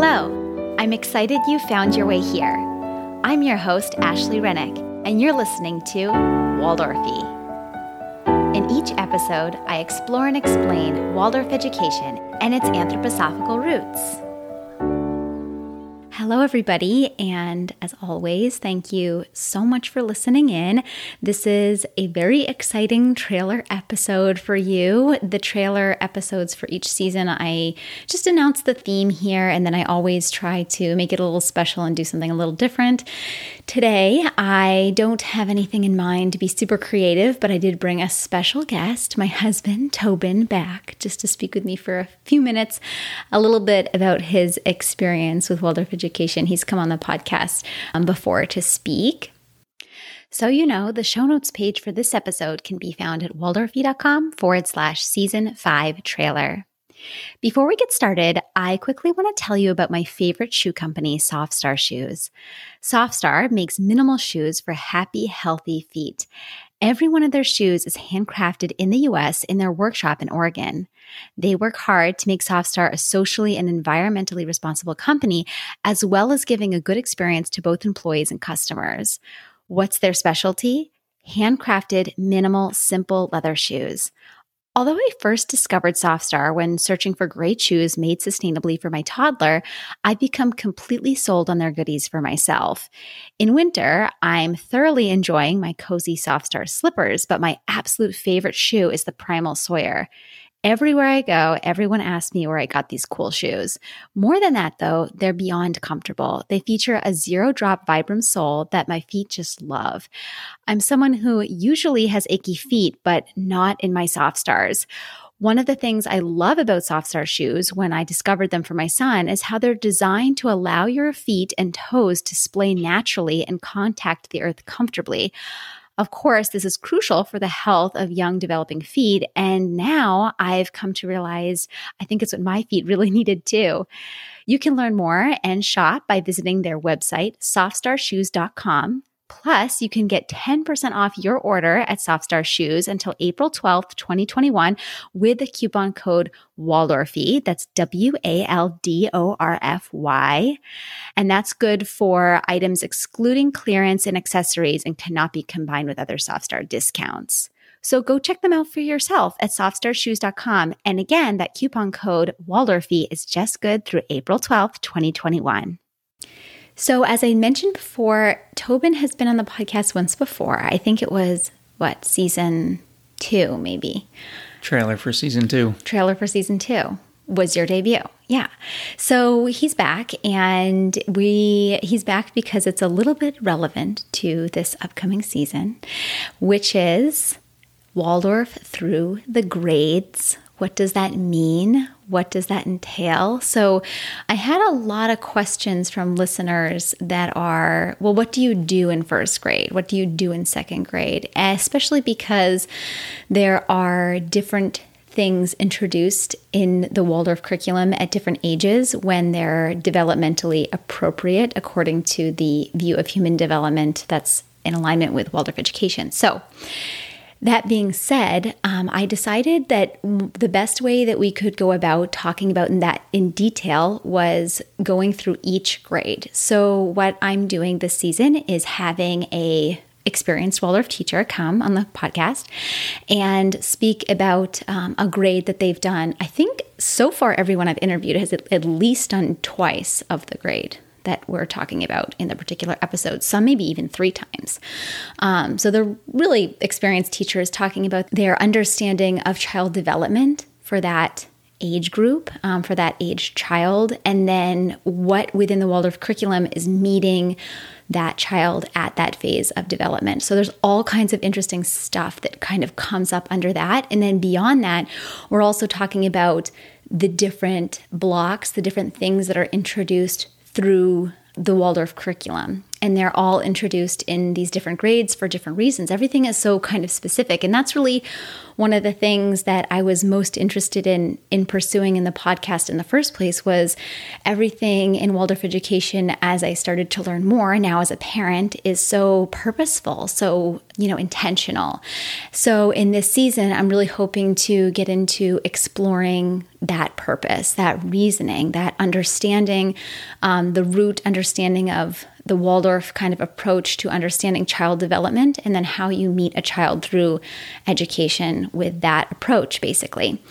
Hello, I'm excited you found your way here. I'm your host, Ashley Rennick, and you're listening to Waldorfy. In each episode, I explore and explain Waldorf education and its anthroposophical roots. Hello, everybody. And as always, thank you so much for listening in. This is a very exciting trailer episode for you. The trailer episodes for each season, I just announce the theme here, and then I always try to make it a little special and do something a little different. Today, I don't have anything in mind to be super creative, but I did bring a special guest, my husband, Tobin, back just to speak with me for a few minutes, a little bit about his experience with Waldorf education. He's come on the podcast um, before to speak. So, you know, the show notes page for this episode can be found at waldorfy.com forward slash season five trailer. Before we get started, I quickly want to tell you about my favorite shoe company, Softstar Shoes. Softstar makes minimal shoes for happy, healthy feet. Every one of their shoes is handcrafted in the US in their workshop in Oregon. They work hard to make Softstar a socially and environmentally responsible company, as well as giving a good experience to both employees and customers. What's their specialty? Handcrafted, minimal, simple leather shoes. Although I first discovered Softstar when searching for great shoes made sustainably for my toddler, I've become completely sold on their goodies for myself. In winter, I'm thoroughly enjoying my cozy Softstar slippers, but my absolute favorite shoe is the Primal Sawyer. Everywhere I go, everyone asks me where I got these cool shoes. More than that, though, they're beyond comfortable. They feature a zero drop Vibram sole that my feet just love. I'm someone who usually has achy feet, but not in my Softstars. One of the things I love about Softstar shoes when I discovered them for my son is how they're designed to allow your feet and toes to splay naturally and contact the earth comfortably. Of course, this is crucial for the health of young developing feet. And now I've come to realize I think it's what my feet really needed too. You can learn more and shop by visiting their website, softstarshoes.com. Plus, you can get 10% off your order at Softstar Shoes until April 12th, 2021 with the coupon code Waldorfy. That's W A L D O R F Y. And that's good for items excluding clearance and accessories and cannot be combined with other Softstar discounts. So go check them out for yourself at softstarshoes.com. And again, that coupon code Waldorfy is just good through April 12th, 2021. So, as I mentioned before, Tobin has been on the podcast once before. I think it was what, season two, maybe? Trailer for season two. Trailer for season two was your debut. Yeah. So he's back and we he's back because it's a little bit relevant to this upcoming season, which is Waldorf through the grades. What does that mean? What does that entail? So, I had a lot of questions from listeners that are, well, what do you do in first grade? What do you do in second grade? Especially because there are different things introduced in the Waldorf curriculum at different ages when they're developmentally appropriate according to the view of human development that's in alignment with Waldorf education. So, that being said, um, I decided that the best way that we could go about talking about that in detail was going through each grade. So, what I'm doing this season is having a experienced Waldorf teacher come on the podcast and speak about um, a grade that they've done. I think so far everyone I've interviewed has at least done twice of the grade that we're talking about in the particular episode, some maybe even three times. Um, so the really experienced teacher is talking about their understanding of child development for that age group, um, for that age child, and then what within the Waldorf curriculum is meeting that child at that phase of development. So there's all kinds of interesting stuff that kind of comes up under that. And then beyond that, we're also talking about the different blocks, the different things that are introduced through the Waldorf curriculum. And they're all introduced in these different grades for different reasons. Everything is so kind of specific, and that's really one of the things that I was most interested in in pursuing in the podcast in the first place was everything in Waldorf education as I started to learn more now as a parent is so purposeful, so you know intentional. So in this season, I'm really hoping to get into exploring that purpose, that reasoning, that understanding, um, the root understanding of the Waldorf kind of approach to understanding child development and then how you meet a child through education with that approach, basically.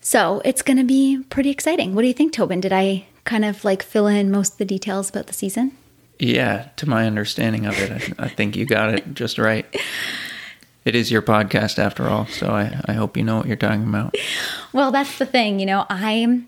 So it's going to be pretty exciting. What do you think, Tobin? Did I kind of like fill in most of the details about the season? Yeah, to my understanding of it, I, I think you got it just right. It is your podcast after all, so I, I hope you know what you're talking about. Well, that's the thing. You know, I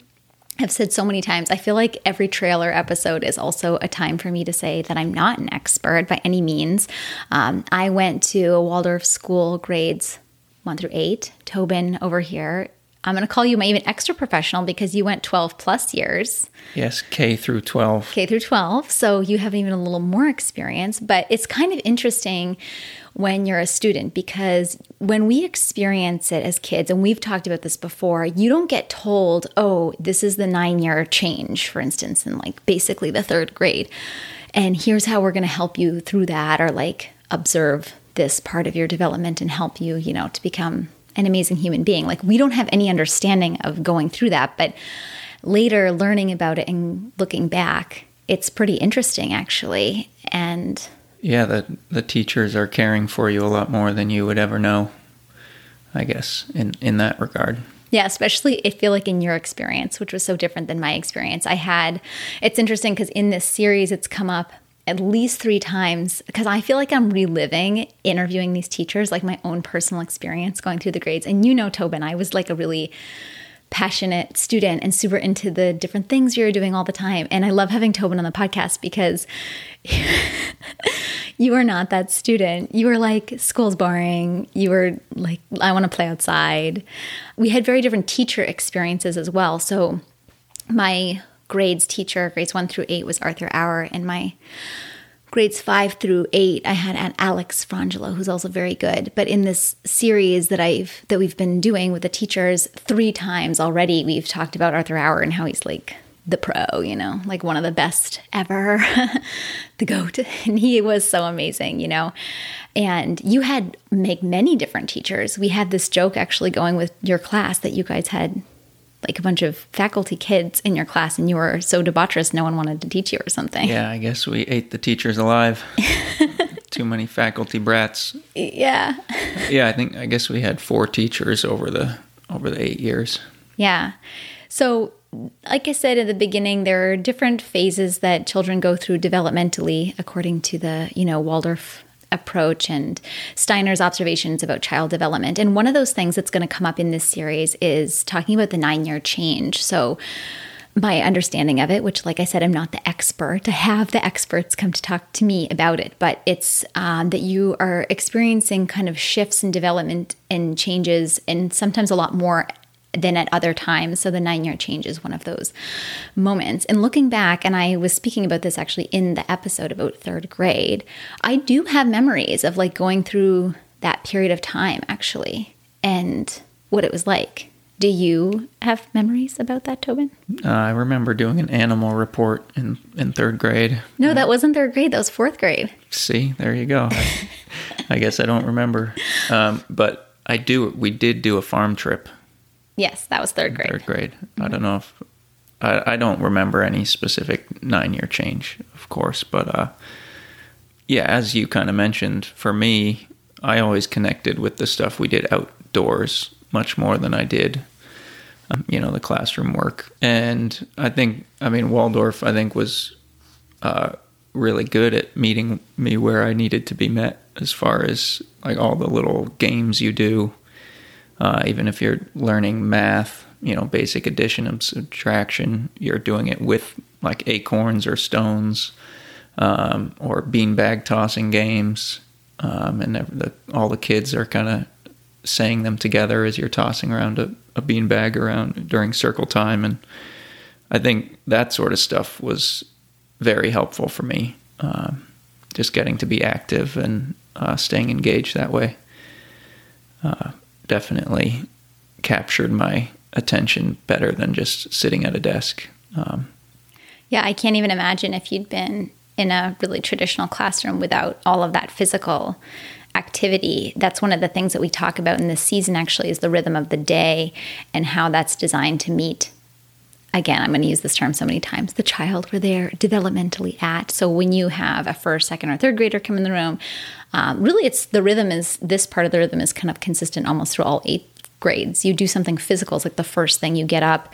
have said so many times, I feel like every trailer episode is also a time for me to say that I'm not an expert by any means. Um, I went to a Waldorf school grades one through eight. Tobin over here I'm going to call you my even extra professional because you went 12 plus years. Yes, K through 12. K through 12. So you have even a little more experience. But it's kind of interesting when you're a student because when we experience it as kids, and we've talked about this before, you don't get told, oh, this is the nine year change, for instance, in like basically the third grade. And here's how we're going to help you through that or like observe this part of your development and help you, you know, to become an amazing human being. Like we don't have any understanding of going through that, but later learning about it and looking back, it's pretty interesting actually. And yeah, the the teachers are caring for you a lot more than you would ever know. I guess in in that regard. Yeah, especially I feel like in your experience, which was so different than my experience. I had it's interesting because in this series it's come up at least three times because I feel like I'm reliving interviewing these teachers, like my own personal experience going through the grades. And you know, Tobin, I was like a really passionate student and super into the different things you're doing all the time. And I love having Tobin on the podcast because you are not that student. You were like, school's boring. You were like, I want to play outside. We had very different teacher experiences as well. So my grades teacher, grades one through eight, was Arthur Auer, and my grades five through eight, I had Aunt Alex Frangelo, who's also very good. But in this series that I've that we've been doing with the teachers, three times already, we've talked about Arthur Auer and how he's like the pro, you know, like one of the best ever, the goat. And he was so amazing, you know. And you had make many different teachers. We had this joke actually going with your class that you guys had like a bunch of faculty kids in your class and you were so debaucherous no one wanted to teach you or something. Yeah, I guess we ate the teachers alive. Too many faculty brats. Yeah. yeah, I think I guess we had four teachers over the over the 8 years. Yeah. So like I said at the beginning, there are different phases that children go through developmentally according to the, you know, Waldorf approach and Steiner's observations about child development. And one of those things that's going to come up in this series is talking about the nine year change. So, my understanding of it, which, like I said, I'm not the expert, to have the experts come to talk to me about it, but it's um, that you are experiencing kind of shifts in development and changes, and sometimes a lot more than at other times. So the nine year change is one of those moments. And looking back, and I was speaking about this actually in the episode about third grade, I do have memories of like going through that period of time actually and what it was like. Do you have memories about that, Tobin? Uh, I remember doing an animal report in, in third grade. No, that wasn't third grade. That was fourth grade. See, there you go. I, I guess I don't remember. Um, but I do. We did do a farm trip Yes, that was third grade. Third grade. I don't know if I, I don't remember any specific nine year change, of course, but uh, yeah, as you kind of mentioned, for me, I always connected with the stuff we did outdoors much more than I did, um, you know, the classroom work. And I think, I mean, Waldorf, I think was uh, really good at meeting me where I needed to be met as far as like all the little games you do uh, even if you're learning math, you know, basic addition and subtraction, you're doing it with like acorns or stones, um, or beanbag tossing games, um, and the, all the kids are kind of saying them together as you're tossing around a, a beanbag around during circle time, and I think that sort of stuff was very helpful for me. Um, just getting to be active and uh, staying engaged that way uh, definitely captured my attention better than just sitting at a desk. Um, yeah, I can't even imagine if you'd been in a really traditional classroom without all of that physical activity. That's one of the things that we talk about in this season, actually, is the rhythm of the day and how that's designed to meet. Again, I'm going to use this term so many times the child where they're developmentally at. So, when you have a first, second, or third grader come in the room, um, really it's the rhythm is this part of the rhythm is kind of consistent almost through all eight grades. You do something physical, it's like the first thing you get up,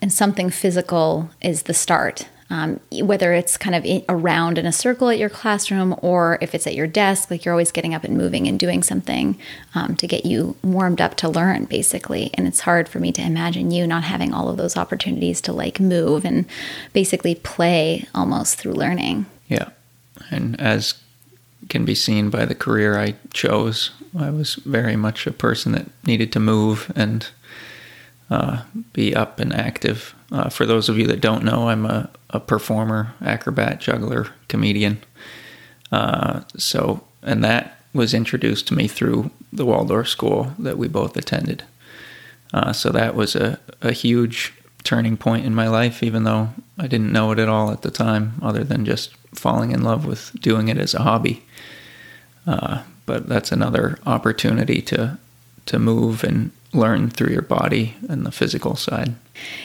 and something physical is the start um, whether it's kind of in, around in a circle at your classroom or if it's at your desk, like you're always getting up and moving and doing something um, to get you warmed up to learn, basically. And it's hard for me to imagine you not having all of those opportunities to like move and basically play almost through learning. Yeah. And as can be seen by the career I chose, I was very much a person that needed to move and uh, be up and active. Uh, for those of you that don't know, I'm a, a performer, acrobat, juggler, comedian. Uh, so, and that was introduced to me through the Waldorf school that we both attended. Uh, so that was a, a huge turning point in my life, even though I didn't know it at all at the time, other than just falling in love with doing it as a hobby. Uh, but that's another opportunity to to move and learn through your body and the physical side.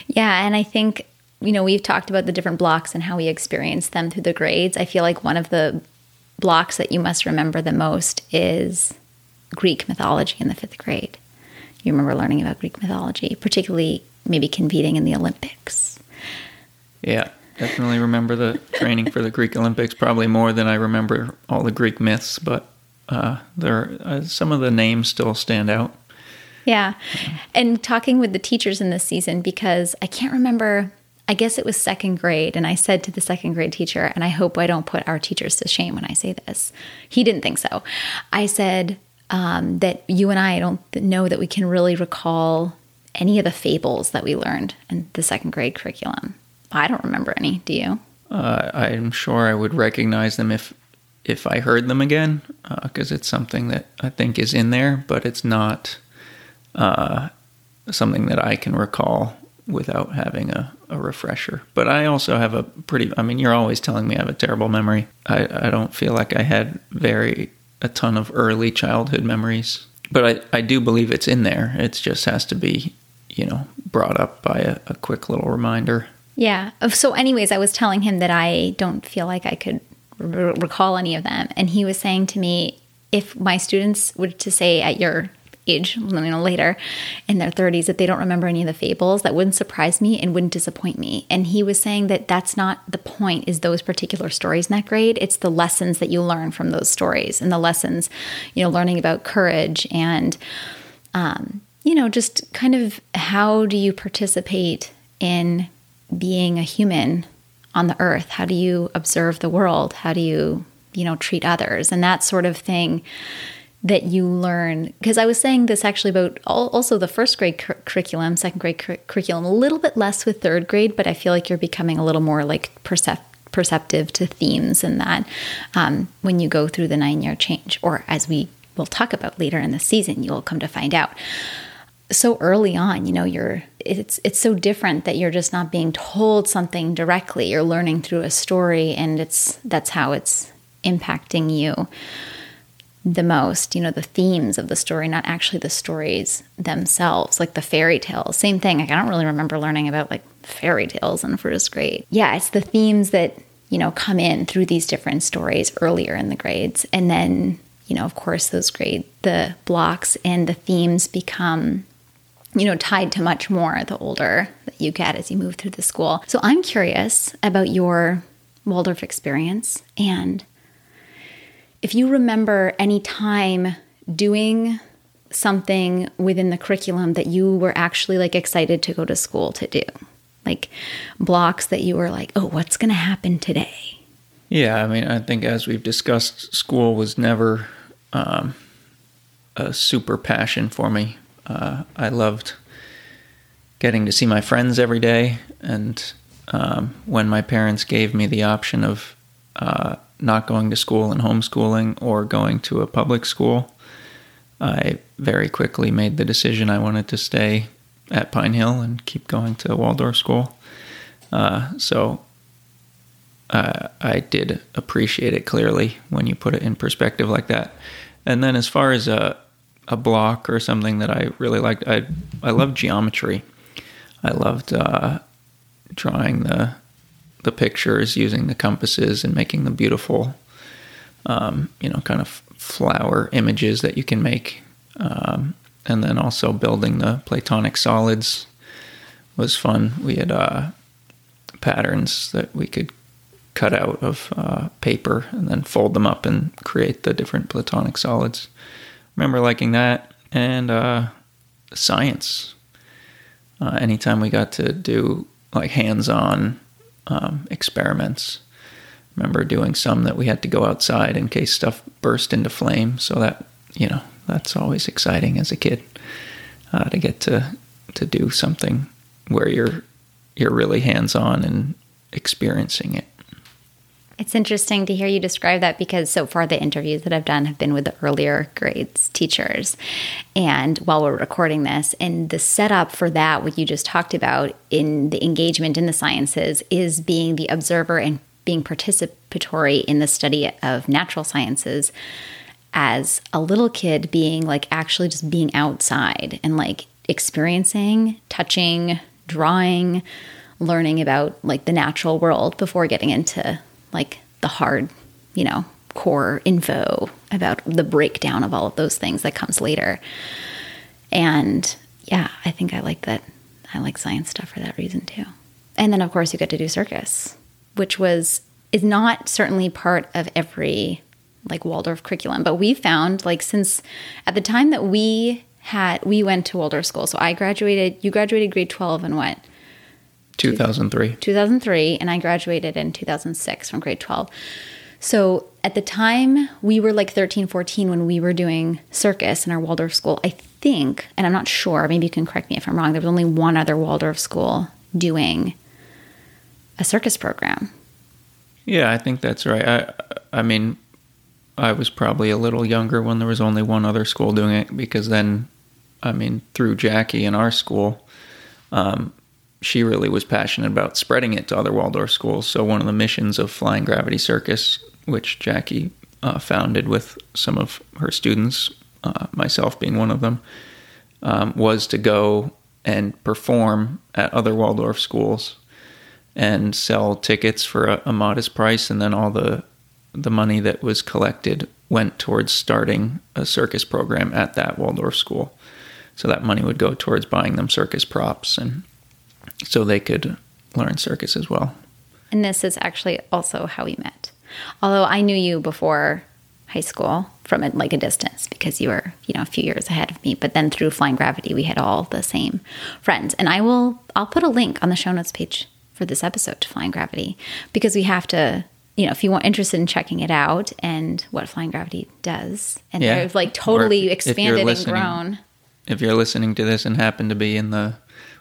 Yeah, and I think you know, we've talked about the different blocks and how we experience them through the grades. I feel like one of the blocks that you must remember the most is Greek mythology in the fifth grade. You remember learning about Greek mythology, particularly maybe competing in the Olympics. Yeah, definitely remember the training for the Greek Olympics, probably more than I remember all the Greek myths, but uh, there uh, some of the names still stand out. Yeah. And talking with the teachers in this season, because I can't remember I guess it was second grade. And I said to the second grade teacher, and I hope I don't put our teachers to shame when I say this. He didn't think so. I said um, that you and I don't know that we can really recall any of the fables that we learned in the second grade curriculum. I don't remember any. Do you? Uh, I'm sure I would recognize them if if I heard them again, because uh, it's something that I think is in there, but it's not uh, something that I can recall without having a, a refresher. But I also have a pretty, I mean, you're always telling me I have a terrible memory. I, I don't feel like I had very, a ton of early childhood memories. But I, I do believe it's in there. It just has to be, you know, brought up by a, a quick little reminder. Yeah. So, anyways, I was telling him that I don't feel like I could r- recall any of them. And he was saying to me, if my students were to say at your age, you know, later in their 30s, that they don't remember any of the fables, that wouldn't surprise me and wouldn't disappoint me. And he was saying that that's not the point, is those particular stories in that grade. It's the lessons that you learn from those stories and the lessons, you know, learning about courage and, um, you know, just kind of how do you participate in being a human on the earth? How do you observe the world? How do you, you know, treat others? And that sort of thing that you learn because i was saying this actually about also the first grade cur- curriculum second grade cur- curriculum a little bit less with third grade but i feel like you're becoming a little more like percep- perceptive to themes and that um, when you go through the nine year change or as we will talk about later in the season you'll come to find out. So early on you know you're it's it's so different that you're just not being told something directly. You're learning through a story and it's that's how it's impacting you the most, you know, the themes of the story, not actually the stories themselves, like the fairy tales. Same thing. Like I don't really remember learning about like fairy tales in first grade. Yeah, it's the themes that, you know, come in through these different stories earlier in the grades. And then, you know, of course, those grade, the blocks and the themes become you know, tied to much more the older that you get as you move through the school. So I'm curious about your Waldorf experience and if you remember any time doing something within the curriculum that you were actually like excited to go to school to do, like blocks that you were like, oh, what's going to happen today? Yeah, I mean, I think as we've discussed, school was never um, a super passion for me. Uh, I loved getting to see my friends every day, and um, when my parents gave me the option of uh, not going to school and homeschooling or going to a public school, I very quickly made the decision I wanted to stay at Pine Hill and keep going to Waldorf school. Uh, so uh, I did appreciate it clearly when you put it in perspective like that. And then as far as a a block or something that I really liked, I I loved geometry. I loved uh, drawing the the pictures using the compasses and making the beautiful, um, you know, kind of flower images that you can make. Um, and then also building the platonic solids was fun. We had uh, patterns that we could cut out of uh, paper and then fold them up and create the different platonic solids. Remember liking that and uh, science. Uh, anytime we got to do like hands-on um, experiments. Remember doing some that we had to go outside in case stuff burst into flame. So that you know that's always exciting as a kid uh, to get to to do something where you're you're really hands-on and experiencing it. It's interesting to hear you describe that because so far the interviews that I've done have been with the earlier grades teachers. And while we're recording this, and the setup for that, what you just talked about in the engagement in the sciences, is being the observer and being participatory in the study of natural sciences as a little kid being like actually just being outside and like experiencing, touching, drawing, learning about like the natural world before getting into like the hard, you know, core info about the breakdown of all of those things that comes later. And yeah, I think I like that. I like science stuff for that reason too. And then of course you get to do circus, which was is not certainly part of every like Waldorf curriculum, but we found like since at the time that we had we went to Waldorf school. So I graduated, you graduated grade 12 and what? 2003. 2003, and I graduated in 2006 from grade 12. So at the time, we were like 13, 14 when we were doing circus in our Waldorf school. I think, and I'm not sure, maybe you can correct me if I'm wrong, there was only one other Waldorf school doing a circus program. Yeah, I think that's right. I, I mean, I was probably a little younger when there was only one other school doing it because then, I mean, through Jackie in our school, um, she really was passionate about spreading it to other Waldorf schools. So one of the missions of Flying Gravity Circus, which Jackie uh, founded with some of her students, uh, myself being one of them, um, was to go and perform at other Waldorf schools and sell tickets for a, a modest price, and then all the the money that was collected went towards starting a circus program at that Waldorf school. So that money would go towards buying them circus props and so they could learn circus as well. And this is actually also how we met. Although I knew you before high school from a, like a distance because you were, you know, a few years ahead of me. But then through Flying Gravity, we had all the same friends. And I will, I'll put a link on the show notes page for this episode to Flying Gravity because we have to, you know, if you want interested in checking it out and what Flying Gravity does, and yeah. they've like totally expanded and grown. If you're listening to this and happen to be in the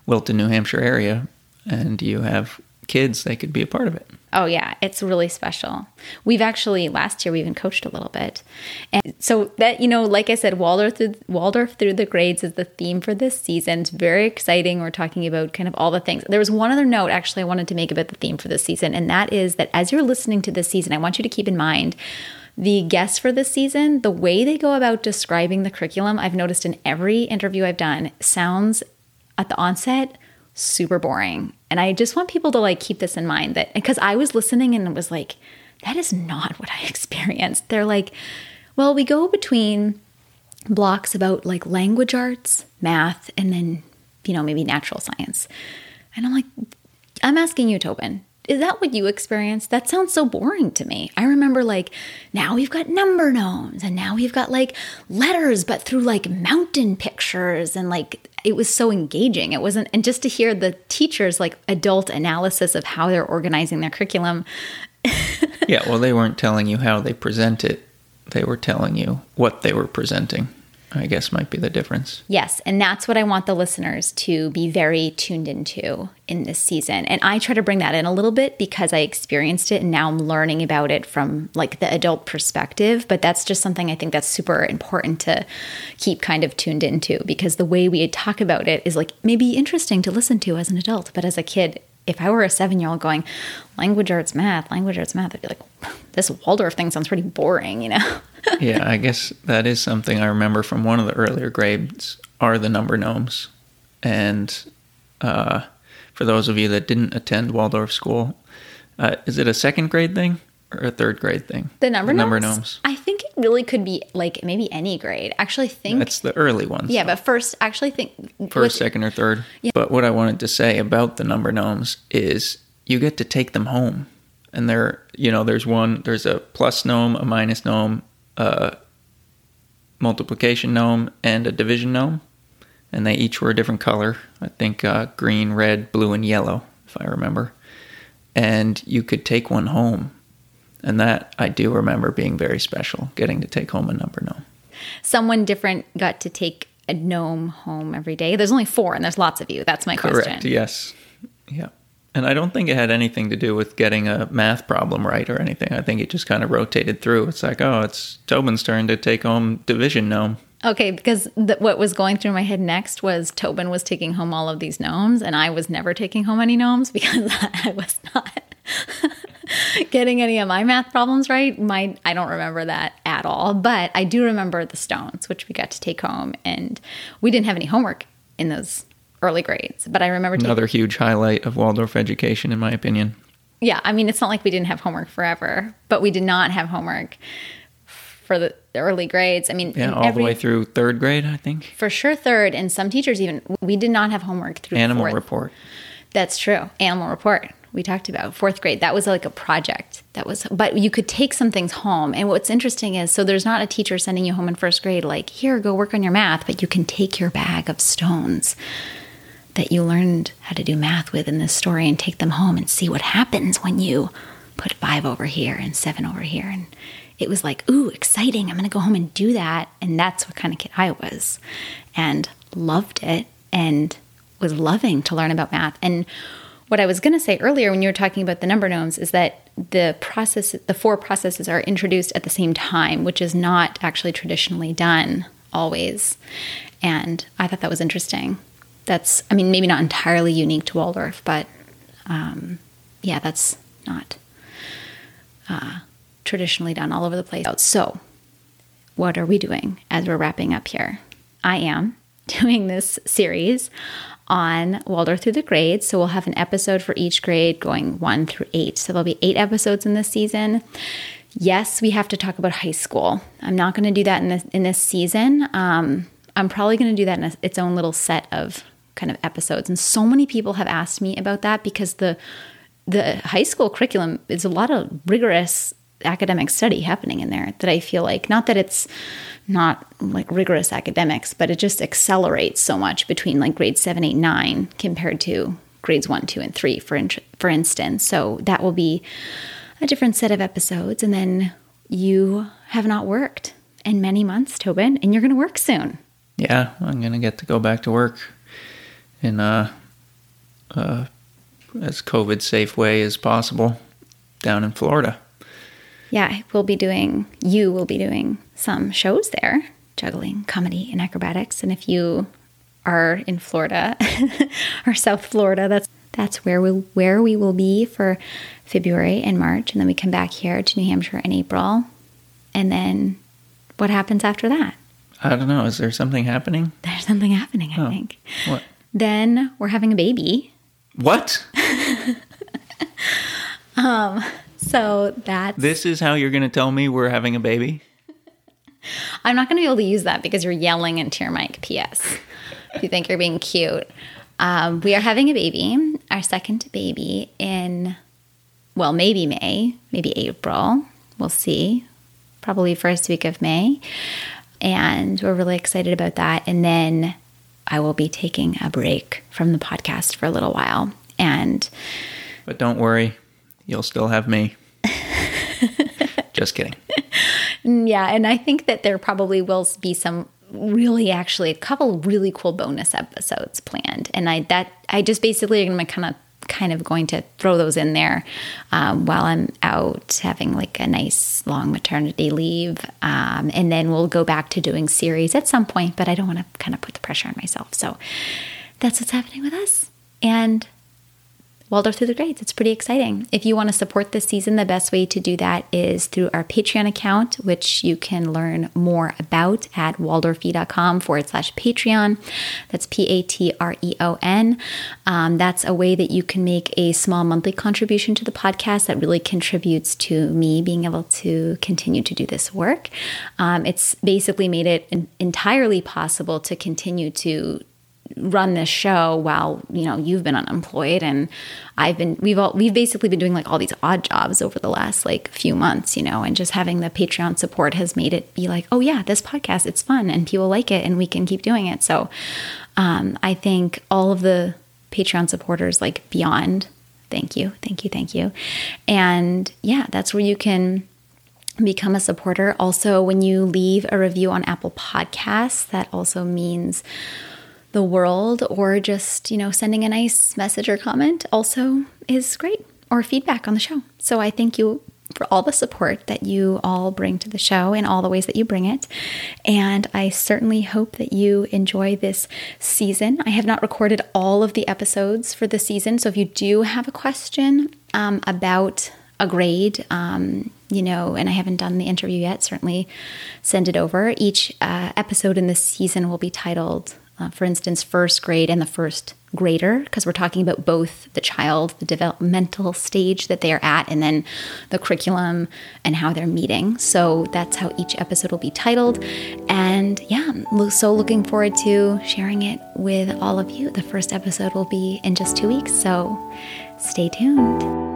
Wilton, New Hampshire area, and you have kids, they could be a part of it. Oh yeah, it's really special. We've actually last year we even coached a little bit, and so that you know, like I said, Waldorf through, Waldorf through the grades is the theme for this season. It's very exciting. We're talking about kind of all the things. There was one other note actually I wanted to make about the theme for this season, and that is that as you're listening to this season, I want you to keep in mind the guests for this season, the way they go about describing the curriculum, I've noticed in every interview I've done, sounds at the onset super boring. And I just want people to like keep this in mind that because I was listening and it was like, that is not what I experienced. They're like, well, we go between blocks about like language arts, math, and then, you know, maybe natural science. And I'm like, I'm asking you, Tobin, is that what you experienced? That sounds so boring to me. I remember like now we've got number gnomes and now we've got like letters, but through like mountain pictures and like it was so engaging. It wasn't, and just to hear the teachers like adult analysis of how they're organizing their curriculum. yeah, well, they weren't telling you how they present it, they were telling you what they were presenting. I guess might be the difference. Yes, and that's what I want the listeners to be very tuned into in this season. And I try to bring that in a little bit because I experienced it and now I'm learning about it from like the adult perspective, but that's just something I think that's super important to keep kind of tuned into because the way we talk about it is like maybe interesting to listen to as an adult, but as a kid if I were a seven year old going, language arts math, language arts math, I'd be like, this Waldorf thing sounds pretty boring, you know? yeah, I guess that is something I remember from one of the earlier grades are the number gnomes. And uh, for those of you that didn't attend Waldorf school, uh, is it a second grade thing or a third grade thing? The number the gnomes? number gnomes. I really could be like maybe any grade. Actually, think That's the early ones. yeah, but first, actually think first, with- second, or third. Yeah. But what I wanted to say about the number gnomes is you get to take them home, and there, you know, there's one, there's a plus gnome, a minus gnome, a multiplication gnome, and a division gnome, and they each were a different color. I think uh, green, red, blue, and yellow, if I remember. And you could take one home, and that I do remember being very special, getting to take home a number gnome. someone different got to take a gnome home every day. There's only four, and there's lots of you. That's my Correct. question. Yes. Yeah. And I don't think it had anything to do with getting a math problem right or anything. I think it just kind of rotated through. It's like, oh, it's Tobin's turn to take home division gnome. Okay, because th- what was going through my head next was Tobin was taking home all of these gnomes, and I was never taking home any gnomes because I was not getting any of my math problems right. My I don't remember that at all, but I do remember the stones, which we got to take home, and we didn't have any homework in those early grades. But I remember taking Another huge highlight of Waldorf education, in my opinion. yeah, I mean, it's not like we didn't have homework forever, but we did not have homework for the early grades. I mean, Yeah, all every- the way through third grade, I think. for sure third, and some teachers even we did not have homework through Animal fourth. report. That's true. Animal report. We talked about fourth grade. That was like a project. That was, but you could take some things home. And what's interesting is, so there's not a teacher sending you home in first grade, like, here, go work on your math, but you can take your bag of stones that you learned how to do math with in this story and take them home and see what happens when you put five over here and seven over here. And it was like, ooh, exciting. I'm going to go home and do that. And that's what kind of kid I was. And loved it and was loving to learn about math. And what I was going to say earlier when you were talking about the number gnomes is that the process, the four processes are introduced at the same time, which is not actually traditionally done always. And I thought that was interesting. That's, I mean, maybe not entirely unique to Waldorf, but um, yeah, that's not uh, traditionally done all over the place. So, what are we doing as we're wrapping up here? I am doing this series on Waldorf through the grades. So we'll have an episode for each grade going one through eight. So there'll be eight episodes in this season. Yes, we have to talk about high school. I'm not going to do that in this in this season. Um, I'm probably going to do that in a, its own little set of kind of episodes. And so many people have asked me about that because the the high school curriculum is a lot of rigorous academic study happening in there that I feel like not that it's not like rigorous academics, but it just accelerates so much between like grades seven, eight, nine compared to grades one, two, and three, for in- for instance. So that will be a different set of episodes, and then you have not worked in many months, Tobin, and you're going to work soon. Yeah, I'm gonna get to go back to work in a, uh, as COVID safe way as possible down in Florida. Yeah, we'll be doing, you will be doing some shows there, juggling comedy and acrobatics. And if you are in Florida or South Florida, that's that's where we where we will be for February and March, and then we come back here to New Hampshire in April. And then what happens after that? I don't know. Is there something happening? There's something happening, I Oh. think. What? Then we're having a baby. What? Um, So that's This is how you're gonna tell me we're having a baby? I'm not going to be able to use that because you're yelling into your mic. P.S. if you think you're being cute, um, we are having a baby, our second baby in, well, maybe May, maybe April. We'll see. Probably first week of May, and we're really excited about that. And then I will be taking a break from the podcast for a little while, and But don't worry, you'll still have me. Just kidding. Yeah, and I think that there probably will be some really actually a couple really cool bonus episodes planned and i that i just basically am kind of kind of going to throw those in there um, while i'm out having like a nice long maternity leave um, and then we'll go back to doing series at some point but i don't want to kind of put the pressure on myself so that's what's happening with us and Waldorf through the grades. It's pretty exciting. If you want to support this season, the best way to do that is through our Patreon account, which you can learn more about at waldorfy.com forward slash Patreon. That's P A T R E O N. Um, that's a way that you can make a small monthly contribution to the podcast that really contributes to me being able to continue to do this work. Um, it's basically made it entirely possible to continue to run this show while you know you've been unemployed and I've been we've all we've basically been doing like all these odd jobs over the last like few months you know and just having the Patreon support has made it be like oh yeah this podcast it's fun and people like it and we can keep doing it. So um, I think all of the Patreon supporters like beyond thank you thank you thank you. And yeah that's where you can become a supporter. Also when you leave a review on Apple Podcasts that also means the world or just, you know, sending a nice message or comment also is great or feedback on the show. So I thank you for all the support that you all bring to the show in all the ways that you bring it. And I certainly hope that you enjoy this season. I have not recorded all of the episodes for the season. So if you do have a question um, about a grade, um, you know, and I haven't done the interview yet, certainly send it over. Each uh, episode in this season will be titled uh, for instance, first grade and the first grader, because we're talking about both the child, the developmental stage that they are at, and then the curriculum and how they're meeting. So that's how each episode will be titled. And yeah, so looking forward to sharing it with all of you. The first episode will be in just two weeks, so stay tuned.